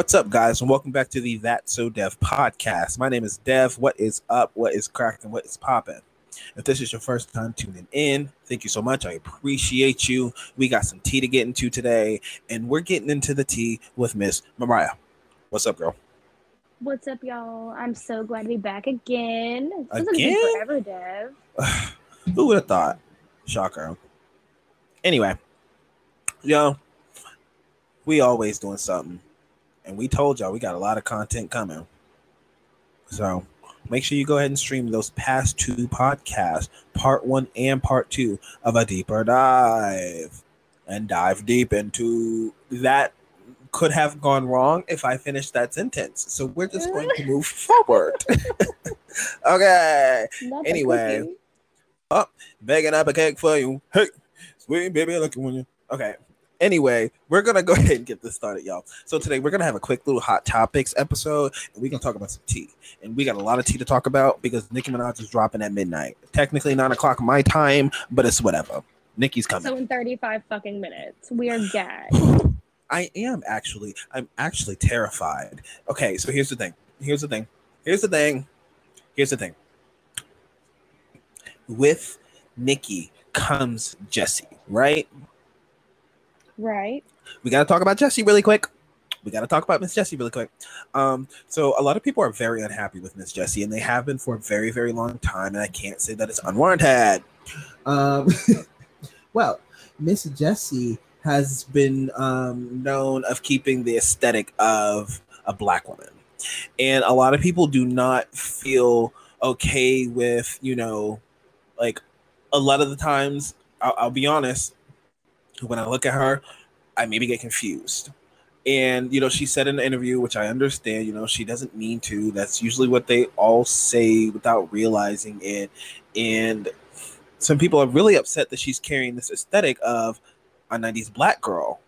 What's up, guys, and welcome back to the That So Dev podcast. My name is Dev. What is up? What is cracking? What is popping? If this is your first time tuning in, thank you so much. I appreciate you. We got some tea to get into today, and we're getting into the tea with Miss Mariah. What's up, girl? What's up, y'all? I'm so glad to be back again. This Again? been forever, Dev. Who would have thought? Shocker. Anyway, yo, we always doing something, and we told y'all we got a lot of content coming. So make sure you go ahead and stream those past two podcasts, part one and part two of a deeper dive, and dive deep into that could have gone wrong if I finished that sentence. So we're just going to move forward. okay. Not Anyway. cookie. Oh, begging up a cake for you. Hey, sweet baby, looking when you. Okay. Anyway, we're gonna go ahead and get this started, y'all. So today we're gonna have a quick little hot topics episode, and we're gonna talk about some tea. And we got a lot of tea to talk about because Nicki Minaj is dropping at midnight. Technically nine o'clock my time, but it's whatever. Nicki's coming. So in 35 fucking minutes, we are gagged. I am actually. I'm actually terrified. Okay, so here's the thing. Here's the thing. Here's the thing. Here's the thing. With Nicki comes Jesy, right? Right? We got to talk about Jesy really quick. We got to talk about Miss Jesy really quick. Um, so a lot of people are very unhappy with Miss Jesy, and they have been for a very, very long time. And I can't say that it's unwarranted. Um, well, Miss Jesy has been um, known of keeping the aesthetic of a black woman, and a lot of people do not feel okay with you know, like a lot of the times. I'll, I'll be honest. When I look at her, I maybe get confused. And you know, she said in the interview, which I understand, you know, she doesn't mean to. That's usually what they all say without realizing it. And some people are really upset that she's carrying this aesthetic of a 90s black girl.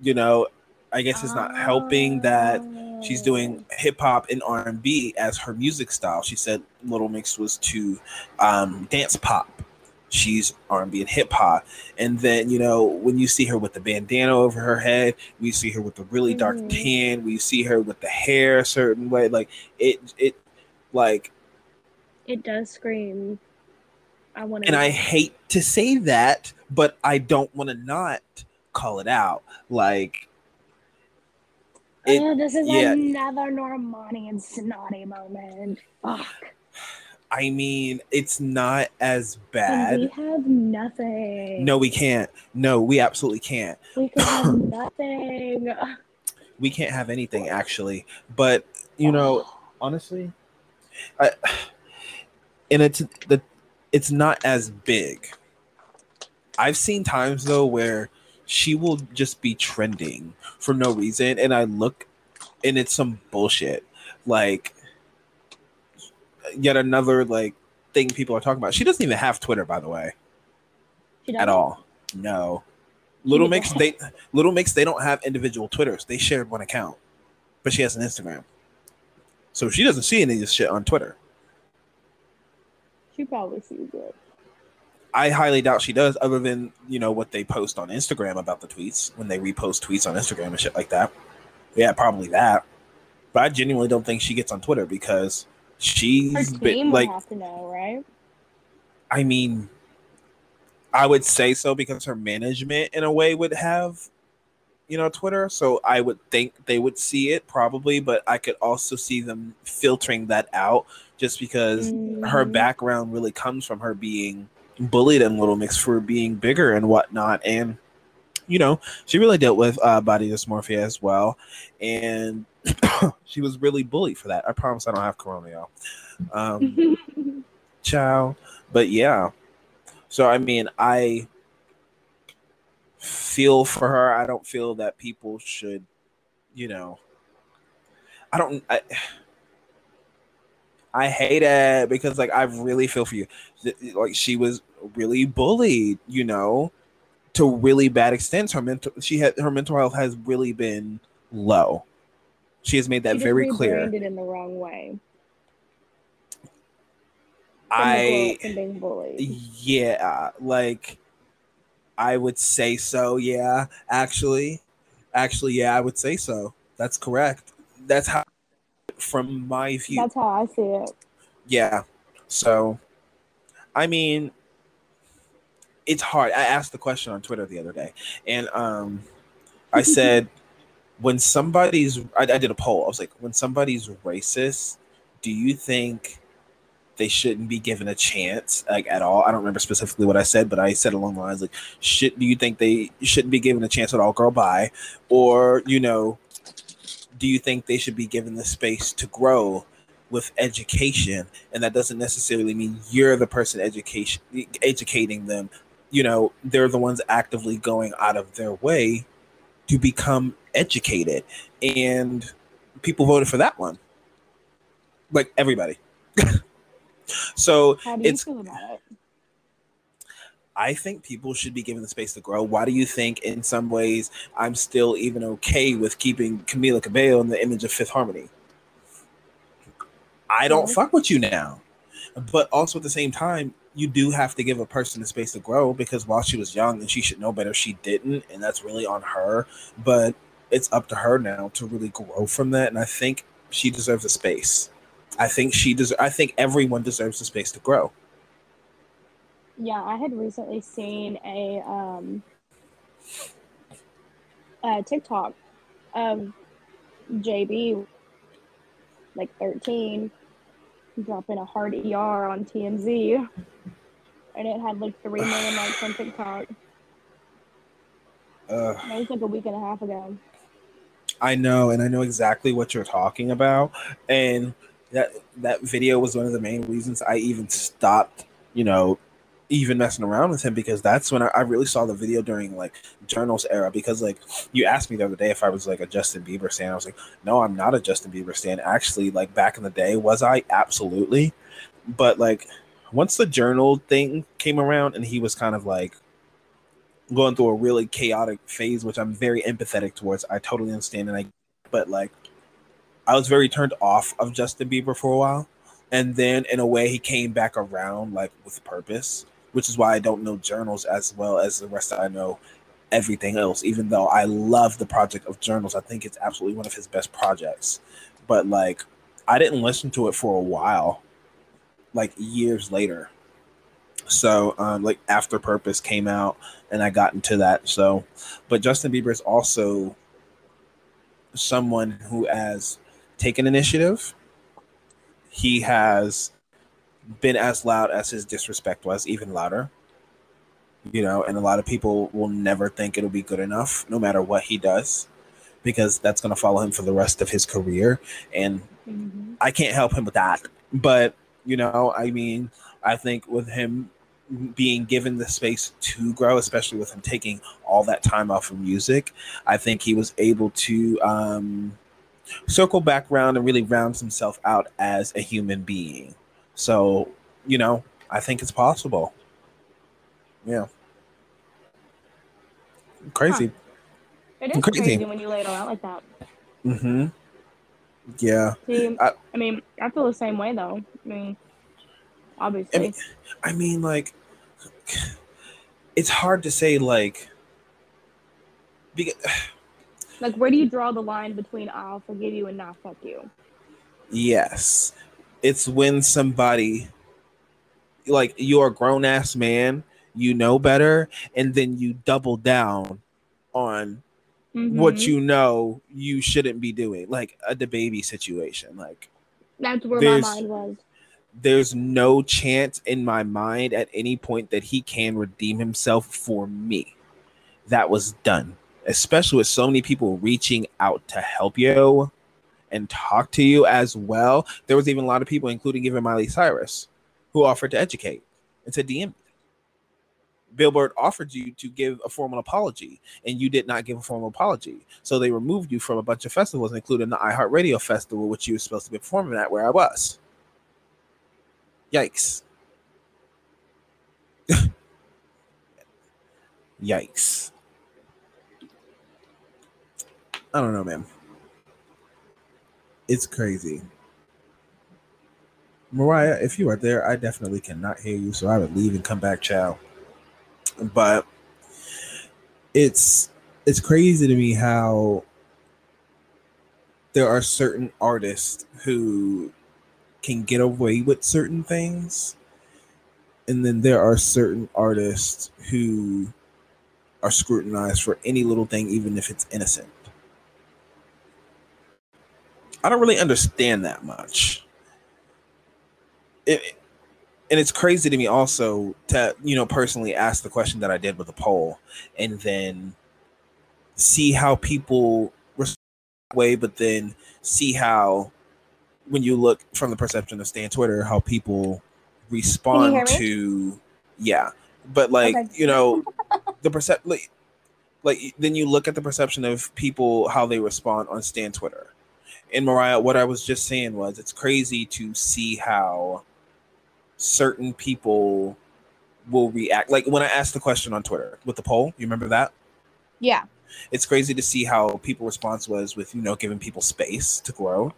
You know, I guess it's not helping that she's doing hip hop and R&B as her music style. She said Little Mix was to um, dance pop. She's R&B and hip hop, and then you know when you see her with the bandana over her head, we see her with the really dark Mhm. tan. We see her with the hair a certain way, like it, it, like. It does scream. I want to. And I hate to say that, but I don't want to not call it out. Like it- oh, this is yeah. another Normani and Snotty moment. Fuck. I mean, it's not as And bad. we have nothing. No, we can't. No, we absolutely can't. We could have nothing. We can't have anything actually. But you know, honestly, I and it's the it's not as big. I've seen times though where she will just be trending for no reason, and I look and it's some bullshit. Like yet another like thing people are talking about. She doesn't even have Twitter, by the way. She at all. No. Little. Mix they Little Mix they don't have individual Twitters. They shared one account, but she has an Instagram. So she doesn't see any of this shit on Twitter. She probably sees it. I highly doubt she does, other than you know what they post on Instagram about the tweets when they repost tweets on Instagram and shit like that. Yeah, probably that. But I genuinely don't think she gets on Twitter because she's been would like have to know, right? I mean, I would say so because her management, in a way, would have, you know, Twitter. So I would think they would see it probably, but I could also see them filtering that out just because her Mhm. background really comes from her being bullied in Little Mix for being bigger and whatnot. And, you know, she really dealt with uh, body dysmorphia as well. And she was really bullied for that. I promise I don't have corona, y'all. Um, child. But yeah. So I mean, I feel for her. I don't feel that people should, you know. I don't. I, I hate it because like I really feel for you. Like she was really bullied, you know, to really bad extents. Her mental, she had her mental health has really been low. She has made that She very clear. in the wrong way. I being bullied. yeah, like I would say so. Yeah, actually, Actually, yeah, I would say so. That's correct. That's how, from my view. That's how I see it. Yeah. So, I mean, it's hard. I asked the question on Twitter the other day, and um, I said, when somebody's, I, I did a poll. I was like, when somebody's racist, do you think they shouldn't be given a chance like at all. I don't remember specifically what I said, but I said along the lines like, "Should do you think they shouldn't be given a chance at all, girl? Bye," or you know, do you think they should be given the space to grow with education? And that doesn't necessarily mean you're the person education educating them. You know, they're the ones actively going out of their way to become educated, and people voted for that one. Like everybody. So How do you it's it? I think people should be given the space to grow. Why do you think, in some ways, I'm still even okay with keeping Camila Cabello in the image of Fifth Harmony? I don't Mhm. fuck with you now, but also at the same time, you do have to give a person the space to grow because while she was young and she should know better, she didn't, and that's really on her. But it's up to her now to really grow from that, and I think she deserves a space. I think she does. I think everyone deserves the space to grow. Yeah, I had recently seen a um a TikTok of JB like 13 dropping a hard ER on TMZ and it had like 3 million likes on TikTok. Uh, That was like a week and a half ago. I know, and I know exactly what you're talking about. And that that video was one of the main reasons I even stopped, you know, even messing around with him because that's when I, I really saw the video during like journals era. Because like you asked me the other day if I was like a Justin Bieber stan, I was like, no, I'm not a Justin Bieber stan. Actually, like back in the day, was I absolutely? But like once the journal thing came around and he was kind of like going through a really chaotic phase, which I'm very empathetic towards. I totally understand, and I, but like, I was very turned off of Justin Bieber for a while, and then in a way he came back around like with purpose, which is why I don't know journals as well as the rest. I know everything else, even though I love the project of journals. I think it's absolutely one of his best projects, but like, I didn't listen to it for a while, like years later. So, um, like after Purpose came out, and I got into that. So, but Justin Bieber is also someone who has taken initiative. He has been as loud as his disrespect was, even louder. You know, and a lot of people will never think it'll be good enough, no matter what he does, because that's going to follow him for the rest of his career. And Mhm. I can't help him with that. But, you know, I mean, I think with him being given the space to grow, especially with him taking all that time off of music, I think he was able to um, circle back around and really round himself out as a human being. So, you know, I think it's possible. Yeah. Crazy. It is Crazy. crazy when you lay it all out like that. Mm-hmm. Yeah. See, I- I mean, I feel the same way though. I mean, obviously. I mean, I mean, like, it's hard to say, like, because, like, where do you draw the line between I'll forgive you and not fuck you? yes, it's when somebody, like, you're a grown ass man, you know better, and then you double down on what Mhm. you know you shouldn't be doing, like a the baby situation. Like, That's where my mind was. there's no chance in my mind at any point that he can redeem himself for me. That was done, especially with so many people reaching out to help you and talk to you as well. There was even a lot of people, including even Miley Cyrus, who offered to educate and to DM. Billboard offered you to give a formal apology, and you did not give a formal apology. So they removed you from a bunch of festivals, including the iHeartRadio Festival, which you were supposed to be performing at, where I was. Yikes. Yikes. I don't know, man. It's crazy. Mariah, if you are there, I definitely cannot hear you, so I would leave and come back, chow. But it's it's crazy to me how there are certain artists who can get away with certain things and then there are certain artists who are scrutinized for any little thing even if it's innocent i don't really understand that much it, and it's crazy to me also to you know personally ask the question that i did with the poll and then see how people respond way but then see how when you look from the perception of Stan Twitter, how people respond to yeah. But like, okay. you know, the percep like, like then you look at the perception of people how they respond on Stan Twitter. And Mariah, what I was just saying was it's crazy to see how certain people will react. Like when I asked the question on Twitter with the poll, you remember that? Yeah. It's crazy to see how people response was with, you know, giving people space to grow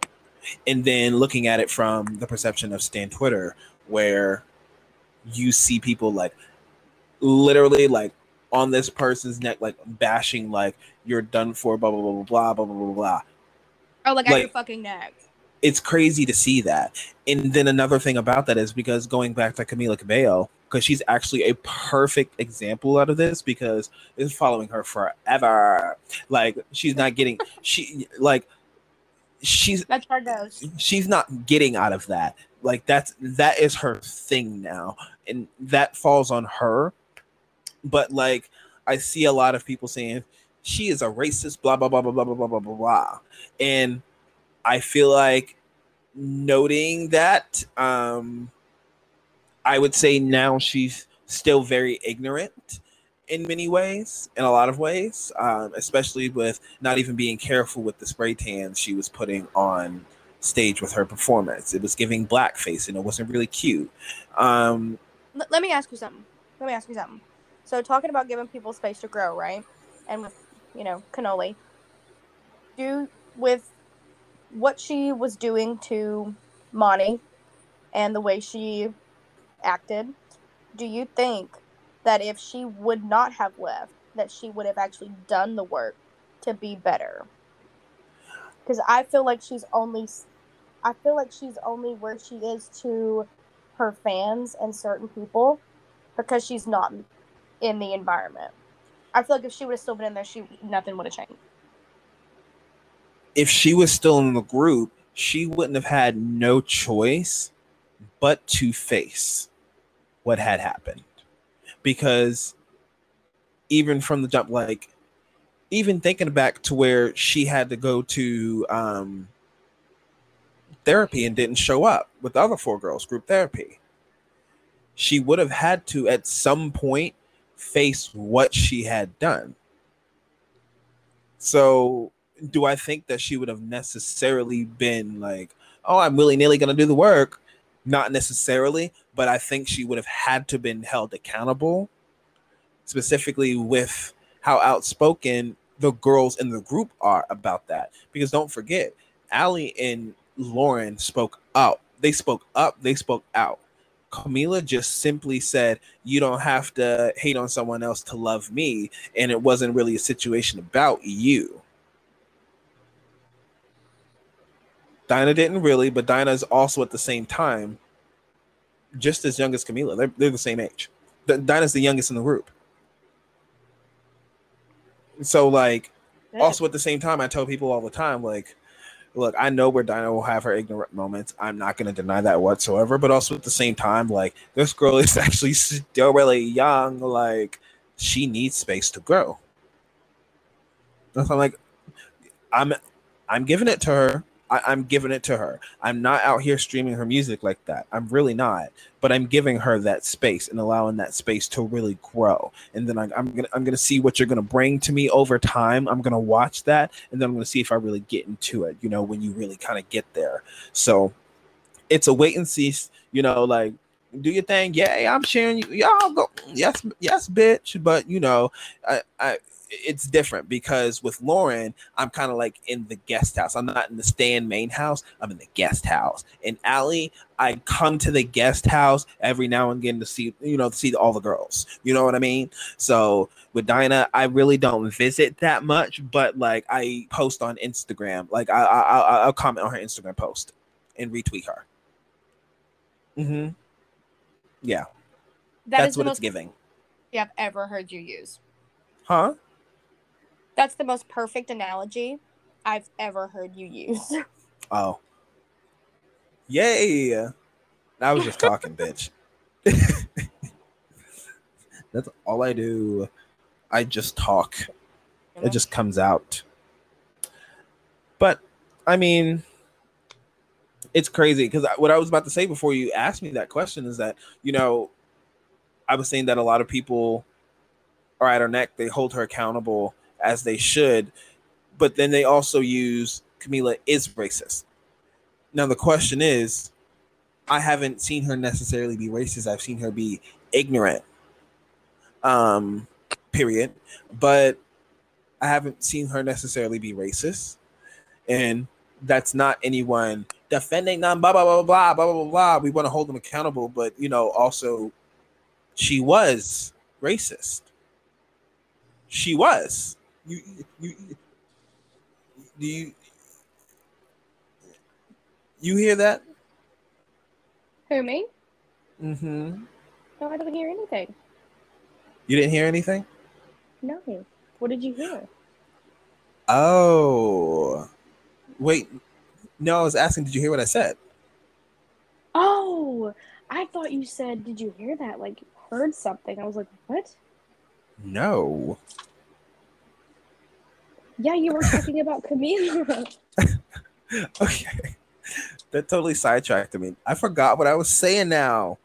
and then looking at it from the perception of Stan Twitter, where you see people like literally like on this person's neck, like bashing, like you're done for, blah blah blah blah blah blah blah blah. Oh, like, like at your fucking neck. It's crazy to see that. And then another thing about that is because going back to Camila Cabello, because she's actually a perfect example out of this because it's following her forever. Like she's not getting she like she's that's her goes. She's not getting out of that. Like that's that is her thing now, and that falls on her. But like, I see a lot of people saying she is a racist, blah blah blah blah blah blah blah blah blah, and I feel like noting that, um, I would say now she's still very ignorant in many ways, in a lot of ways, um, especially with not even being careful with the spray tan she was putting on stage with her performance. It was giving blackface and it wasn't really cute. Um, let me ask you something. Let me ask you something. So, talking about giving people space to grow, right? And with, you know, cannoli, do with what she was doing to Monty and the way she acted, do you think that if she would not have left, that she would have actually done the work to be better. Because I feel like she's only, I feel like she's only where she is to her fans and certain people because she's not in the environment. I feel like if she would have still been in there, she nothing would have changed. If she was still in the group, she wouldn't have had no choice but to face what had happened because even from the jump, like even thinking back to where she had to go to um, therapy and didn't show up with the other four girls, group therapy. She would have had to at some point face what she had done. So, do I think that she would have necessarily been like, oh, I'm willy nilly going to do the work? Not necessarily, but I think she would have had to been held accountable, specifically with how outspoken the girls in the group are about that. Because don't forget, Ally and Lauren spoke up. They spoke up. They spoke out. Camila just simply said, You don't have to hate on someone else to love me. And it wasn't really a situation about you. Dinah didn't really, but Dinah is also at the same time just as young as Camila. They're, they're the same age. Dinah's the youngest in the group. So, like, also at the same time, I tell people all the time, like, look, I know where Dinah will have her ignorant moments. I'm not going to deny that whatsoever. But also at the same time, like, this girl is actually still really young. Like, she needs space to grow. So I'm like, I'm, I'm giving it to her. I, am giving it to her. I'm not out here streaming her music like that. I'm really not. But I'm giving her that space and allowing that space to really grow. And then I, I'm gonna I'm gonna see what you're gonna bring to me over time. I'm gonna watch that, and then I'm gonna see if I really get into it. You know, when you really kind of get there. So it's a wait and see. You know, like do your thing. Yeah, I'm sharing you. Y'all go. Yes, yes, bitch. But you know, I, I it's different because with Lauren, I'm kind of like in the guest house. I'm not in the stand main house. I'm in the guest house. And Ally, I come to the guest house every now and again to see, you know, to see all the girls. You know what I mean? So with Dinah, I really don't visit that much, but like I post on Instagram. Like I, I, I'll comment on her Instagram post and retweet her. Mm-hmm. Yeah, That that's is what the it's most giving. I've ever heard you use. Huh? That's the most perfect analogy I've ever heard you use. Oh. Yay. I was just talking, bitch. That's all I do. I just talk. It just comes out. But I mean, it's crazy because what I was about to say before you asked me that question is that, you know, I was saying that a lot of people are at her neck, they hold her accountable as they should. But then they also use Camila is racist. Now the question is, I haven't seen her necessarily be racist. I've seen her be ignorant. Um, period. But I haven't seen her necessarily be racist. And that's not anyone defending them, blah blah blah blah blah blah blah. We want to hold them accountable, but you know, also she was racist. She was. You you do you you hear that? Who me? Mm-hmm. No, I didn't hear anything. You didn't hear anything? No. What did you hear? Oh. Wait. No, I was asking, did you hear what I said? Oh, I thought you said, did you hear that? Like, heard something. I was like, what? No. Yeah, you were talking about Camila. Okay. That totally sidetracked me. I forgot what I was saying now.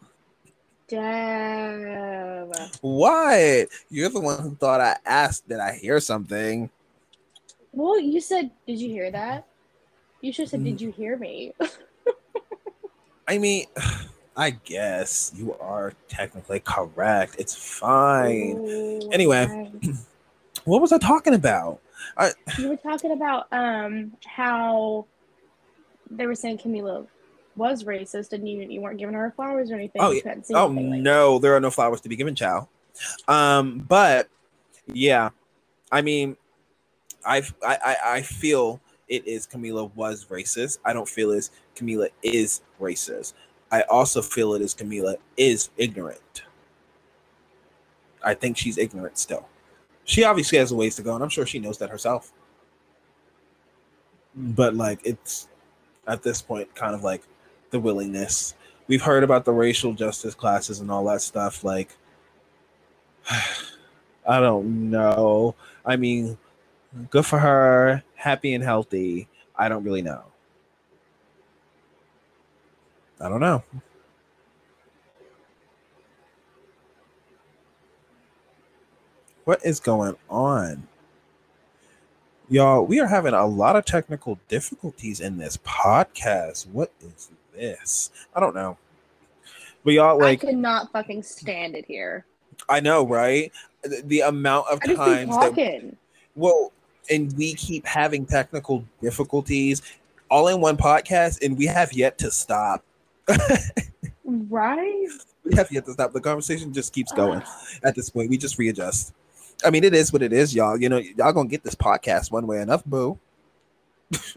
Damn. What? You're the one who thought I asked, did I hear something? Well, you said, did you hear that? You should have said, did mm. you hear me? I mean, I guess you are technically correct. It's fine. Ooh, Anyway. What was I talking about? You were talking about um how they were saying Camila was racist and you you weren't giving her flowers or anything. Oh, yeah. Oh anything like no, there are no flowers to be given, Chow. Um, but yeah, I mean, I I I- I feel it is Camila was racist. I don't feel as Camila is racist. I also feel it is Camila is ignorant. I think she's ignorant still. She obviously has a ways to go, and I'm sure she knows that herself. But like, it's at this point kind of like the willingness. We've heard about the racial justice classes and all that stuff like i don't know. I mean good for her happy and healthy. I don't really know. I don't know what is going on y'all we are having a lot of technical difficulties in this podcast what is this i don't know but y'all like I could not fucking stand it here. I know, right? The, the amount of I times that well, and we keep having technical difficulties all in one podcast, and we have yet to stop. Right? We have yet to stop. The conversation just keeps going. At this point, we just readjust. I mean, it is what it is, y'all. You know, y'all gonna get this podcast one way enough, boo.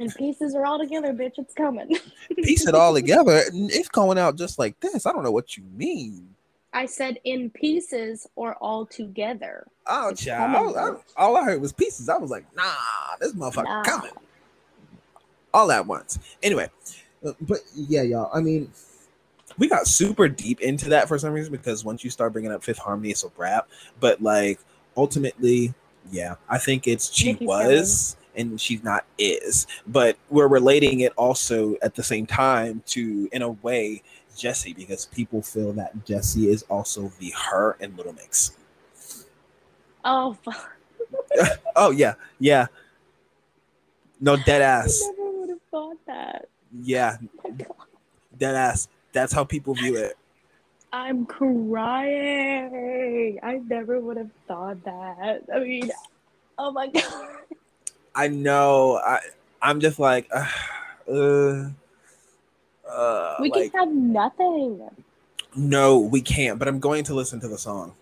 And pieces are all together, bitch. It's coming. Piece it all together. It's going out just like this. I don't know what you mean. I said in pieces or all together. Oh, It's child. I- I- all I heard was pieces. I was like, nah, this motherfucker Nah. coming. All at once. Anyway, uh, but yeah, y'all. I mean, we got super deep into that for some reason because once you start bringing up Fifth Harmony, it's a rap. But like, ultimately, yeah, I think it's she was and she's not is. But we're relating it also at the same time to, in a way, Jesy because people feel that Jesy is also the her in Little Mix. Oh. Oh yeah, yeah. No dead I ass. never would have thought that. Yeah, Oh dead ass. That's how people view it. I'm crying. I never would have thought that. I mean, Oh my god. I know. I I'm just like, uh, uh, We like, can have nothing. no, we can't. But I'm going to listen to the song.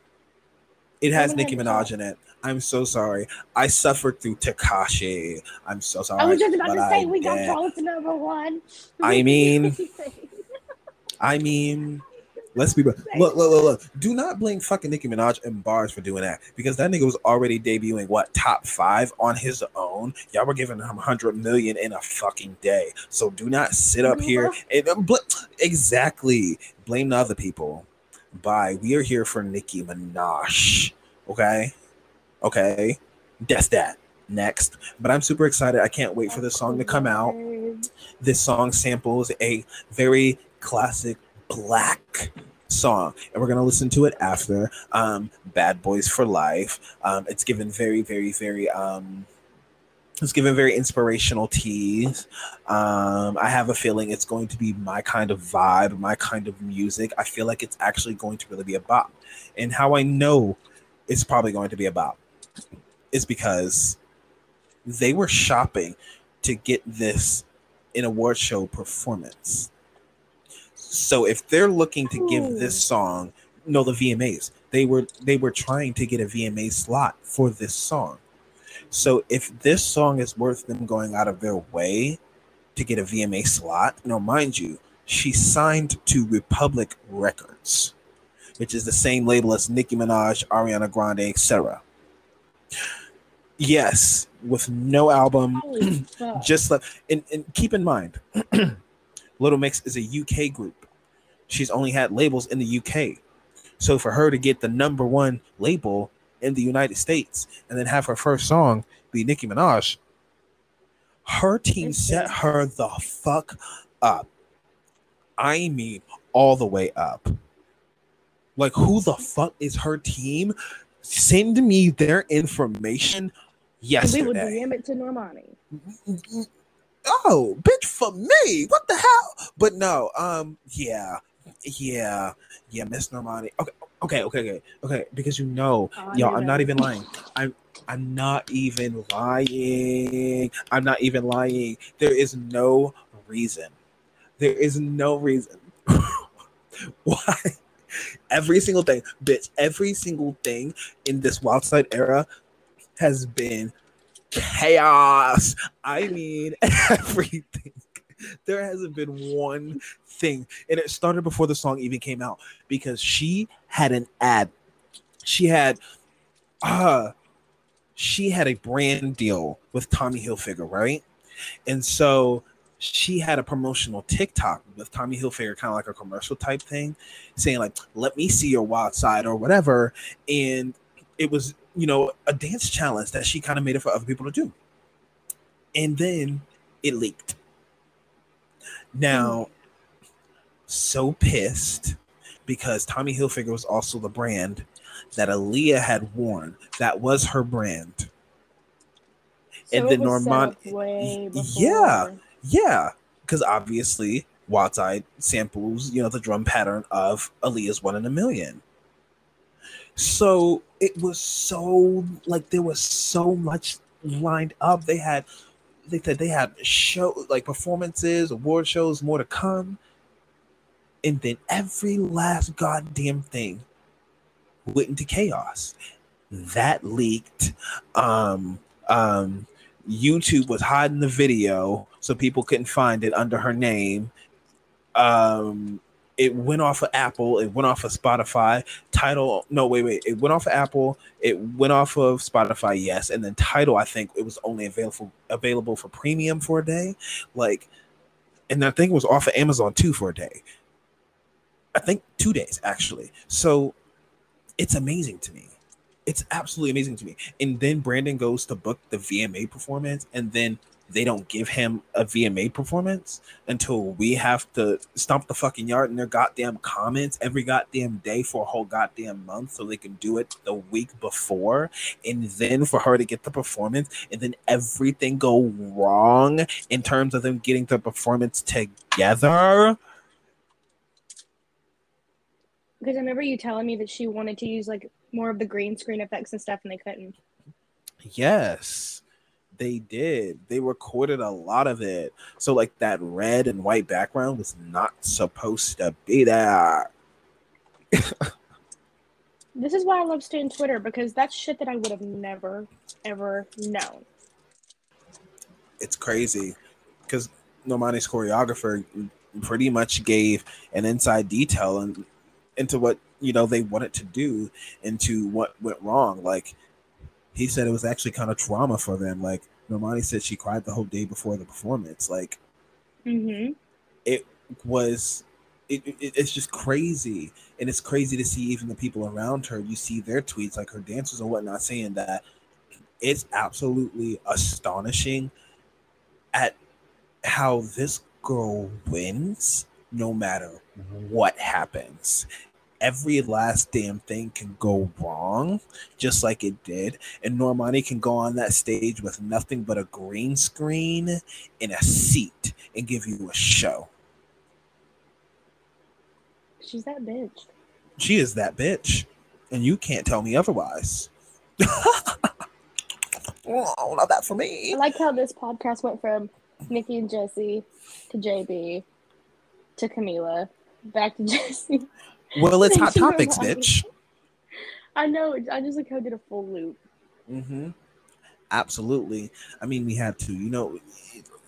It has Nicki Minaj in it. I'm so sorry. I suffered through Tekashi. I'm so sorry. I was just about to say I we got both number one. I mean- I mean, let's be real. Look, look, look, look. Do not blame fucking Nicki Minaj and Barbz for doing that because that nigga was already debuting what top five on his own. Y'all were giving him hundred million in a fucking day. So do not sit up here and um, bl- exactly blame the other people. Bye. We are here for Nicki Minaj. Okay, okay. That's that. Next, but I'm super excited. I can't wait for this song to come out this song samples a very classic black song and we're going to listen to it after um bad boys for life. Um it's given very very very um it's given very inspirational teas um i have a feeling it's going to be my kind of vibe my kind of music. I feel like it's actually going to really be a bop. And how i know it's probably going to be a bop is because they were shopping to get this an award show performance. So if they're looking to give hmm. this song, no, the VMAs, they were they were trying to get a VMA slot for this song. So if this song is worth them going out of their way to get a VMA slot, now mind you, she signed to Republic Records, which is the same label as Nicki Minaj, Ariana Grande, etc. Yes, with no album, just like and, and keep in mind little mix is a uk group she's only had labels in the uk so for her to get the number one label in the united states and then have her first song be nicki minaj her team set her the fuck up. I mean all the way up. Like who the fuck is her team? Send me their information we would yesterday. DM it to Normani. oh, bitch, for me. What the hell? But no, um, yeah, yeah, yeah, Miss Normani. Okay, okay, okay, okay, okay. Because you know, Oh, y'all, I'm not even lying. I'm, I'm not even lying. I'm not even lying. There is no reason. There is no reason why. Every single thing, bitch, every single thing in this Wild Side era has been chaos. I mean, everything. There hasn't been one thing, and it started before the song even came out because she had an ad. She had, uh, she had a brand deal with Tommy Hilfiger, right? And so she had a promotional TikTok with Tommy Hilfiger, kind of like a commercial type thing, saying like, "Let me see your wild side" or whatever. And it was, you know, a dance challenge that she kind of made it for other people to do. And then it leaked. Now, mm-hmm. so pissed because Tommy Hilfiger was also the brand that Aaliyah had worn. That was her brand. And So then it Norman- up way before. yeah. Yeah, because obviously Wild Side samples, you know, the drum pattern of Aaliyah's One in a Million. So it was so like there was so much lined up. They had they said they had show like performances, award shows, more to come. And then every last goddamn thing went into chaos. That leaked. Um um YouTube was hiding the video so people couldn't find it under her name. Um, it went off of Apple. It went off of Spotify. Tidal, no, wait, wait. It went off of Apple. It went off of Spotify, yes, and then Tidal. I think it was only available available for premium for a day, like, and I think it was off of Amazon too for a day. I think two days actually. So it's amazing to me it's absolutely amazing to me. And then Brandon goes to book the VMA performance, and then they don't give him a VMA performance until we have to stomp the fucking yard in their goddamn comments every goddamn day for a whole goddamn month so they can do it the week before. And then for her to get the performance, and then everything go wrong in terms of them getting the performance together. Because I remember you telling me that she wanted to use like more of the green screen effects and stuff, and they couldn't. Yes, they did. They recorded a lot of it. So like that red and white background was not supposed to be there. This is why I love Stan Twitter because that's shit that I would have never ever known. It's crazy because Normani's choreographer pretty much gave an inside detail and into what you know they wanted to do into what went wrong. Like he said, it was actually kind of trauma for them. Like Normani said, she cried the whole day before the performance. Like Mm-hmm. it was it, it, it's just crazy and it's crazy to see even the people around her you see their tweets like her dancers and whatnot saying that it's absolutely astonishing at how this girl wins no matter what happens every last damn thing can go wrong just like it did and normani can go on that stage with nothing but a green screen and a seat and give you a show She's that bitch. She is that bitch, and you can't tell me otherwise. oh, not that for me. I like how this podcast went from Nicki and Jesy to JB to Camila back to Jesse. Well, it's hot topics, bitch. I know. I just like how I did a full loop. Mm-hmm. Absolutely. I mean, we had to. You know,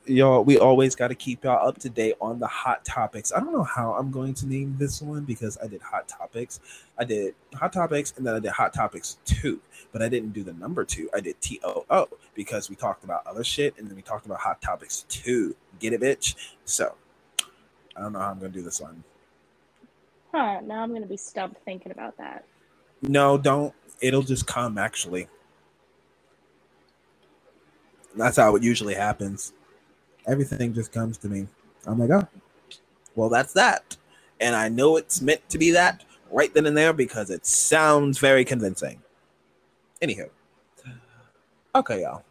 y'all. We always got to keep y'all up to date on the hot topics. I don't know how I'm going to name this one because I did hot topics. I did hot topics, and then I did hot topics two. But I didn't do the number two. I did T O O because we talked about other shit, and then we talked about hot topics two. Get it, bitch? So I don't know how I'm going to do this one. Huh. Now I'm gonna be stumped thinking about that. No, don't. It'll just come actually. That's how it usually happens. Everything just comes to me. I'm like, oh, well, that's that. And I know it's meant to be that right then and there because it sounds very convincing. Anywho. Okay, y'all.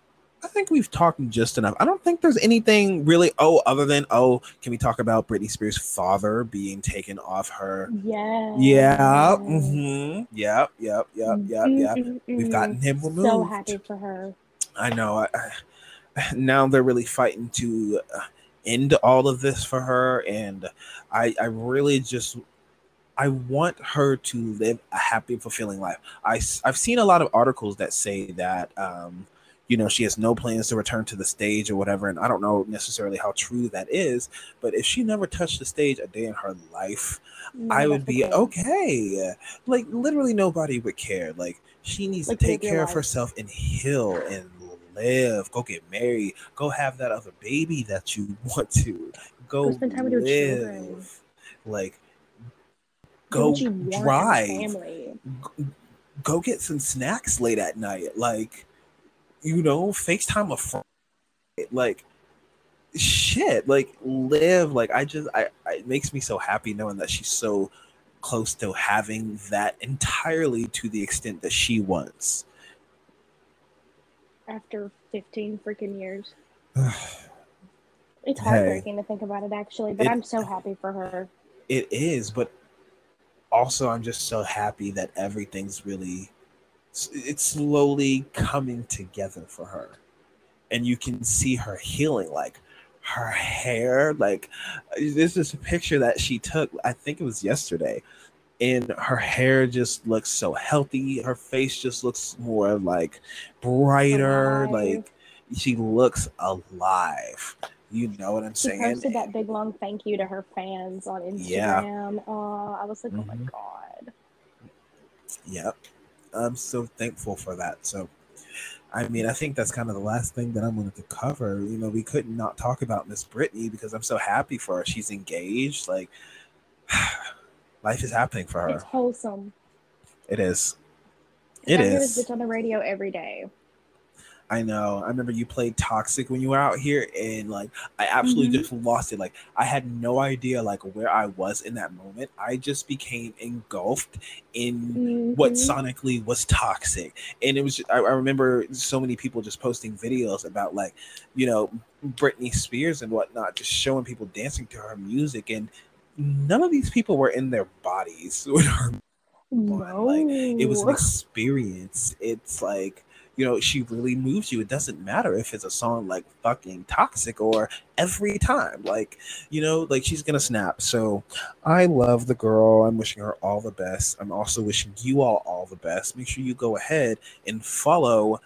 I think we've talked just enough. I don't think there's anything really, oh, other than, oh, can we talk about Britney Spears' father being taken off her Yeah. yeah. Mm-hmm. Yep. Yep. Yep. Yep. Yep. We've gotten him removed. So happy for her. I know. I, I, now they're really fighting to uh, end all of this for her, and I, I really just, I want her to live a happy, fulfilling life. I I've seen a lot of articles that say that, um, you know, she has no plans to return to the stage or whatever, and I don't know necessarily how true that is. But if she never touched the stage a day in her life, I would be okay. Like literally nobody would care. Like she needs Like, to take live care of herself and heal and live. Go get married. Go have that other baby that you want to. Go, Go spend time with your children. live. Like go what you want as a drive. Go get some snacks late at night. Like you know, FaceTime a friend. Like shit. Like live. Like I just I, I it makes me so happy knowing that she's so close to having that entirely to the extent that she wants. After 15 freaking years. It's Hey. heartbreaking to think about it, actually, but It- I'm so happy for her. It is, but also I'm just so happy that everything's really it's slowly coming together for her. And you can see her healing like her hair like this is a picture that she took I think it was yesterday and her hair just looks so healthy her face just looks more like brighter Alive. like she looks alive you know what I'm She saying posted that big long thank you to her fans on Yeah. Instagram. Oh, I was like, oh my Mhm. god. Yep. I'm so thankful for that. So, I mean, I think that's kind of the last thing that I wanted to cover. You know, we couldn't not talk about Miss Britney because I'm so happy for her. She's engaged. Like, life is happening for her. It's wholesome. It is. It I hear this bitch on the radio every day. I know. I remember you played Toxic when you were out here, and like, I absolutely Mhm. just lost it. Like, I had no idea like where I was in that moment. I just became engulfed in what Mhm. sonically was toxic and it was I, I remember so many people just posting videos about like you know britney spears and whatnot just showing people dancing to her music and none of these people were in their bodies with her No. like, it was an experience it's like you know she really moves you it doesn't matter if it's a song like fucking toxic or every time like you know like she's gonna snap so i love the girl i'm wishing her all the best i'm also wishing you all all the best make sure you go ahead and follow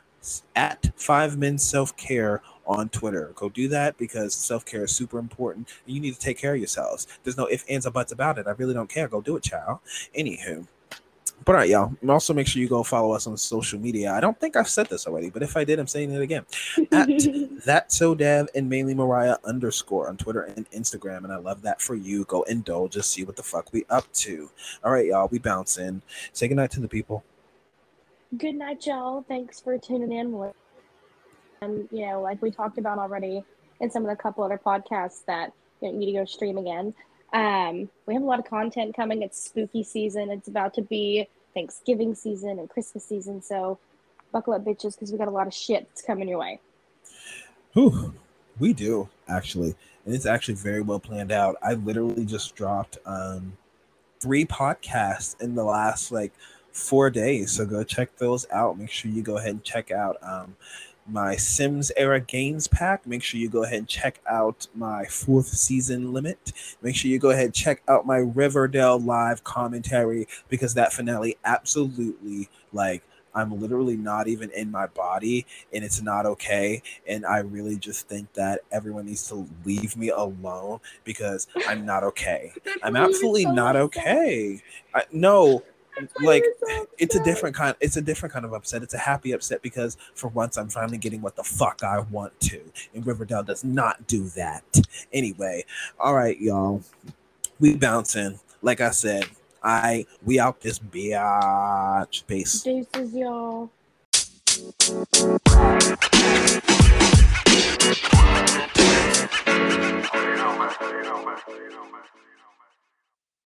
at five men self-care on Twitter. Go do that because self care is super important and you need to take care of yourselves. There's no ifs, ands, or buts about it. I really don't care. Go do it, child. Anywho. But all right, y'all. Also make sure you go follow us on social media. I don't think I've said this already, but if I did, I'm saying it again. At that so dev and mainly Mariah underscore on Twitter and Instagram. And I love that for you. Go indulge, just see what the fuck we up to. All right, y'all. We bouncing. Say goodnight to the people. Good night, y'all. Thanks for tuning in. And um, you know, like we talked about already in some of the couple other podcasts that you know, need to go stream again. Um, we have a lot of content coming. It's spooky season. It's about to be Thanksgiving season and Christmas season. So buckle up, bitches, because we got a lot of shit that's coming your way. Whew, we do actually, and it's actually very well planned out. I literally just dropped um, three podcasts in the last like four days, so go check those out. Make sure you go ahead and check out um, my Sims era games pack. Make sure you go ahead and check out my fourth season limit. Make sure you go ahead and check out my Riverdale live commentary because that finale absolutely like I'm literally not even in my body and it's not okay. And I really just think that everyone needs to leave me alone because I'm not okay. I'm absolutely not okay. I, no, like it's a different kind it's a different kind of upset. It's a happy upset because for once i'm finally getting what the fuck i want to. And riverdale does not do that. Anyway all right y'all. We bouncing. Like i said i we out this biatch peace. Deuces, y'all.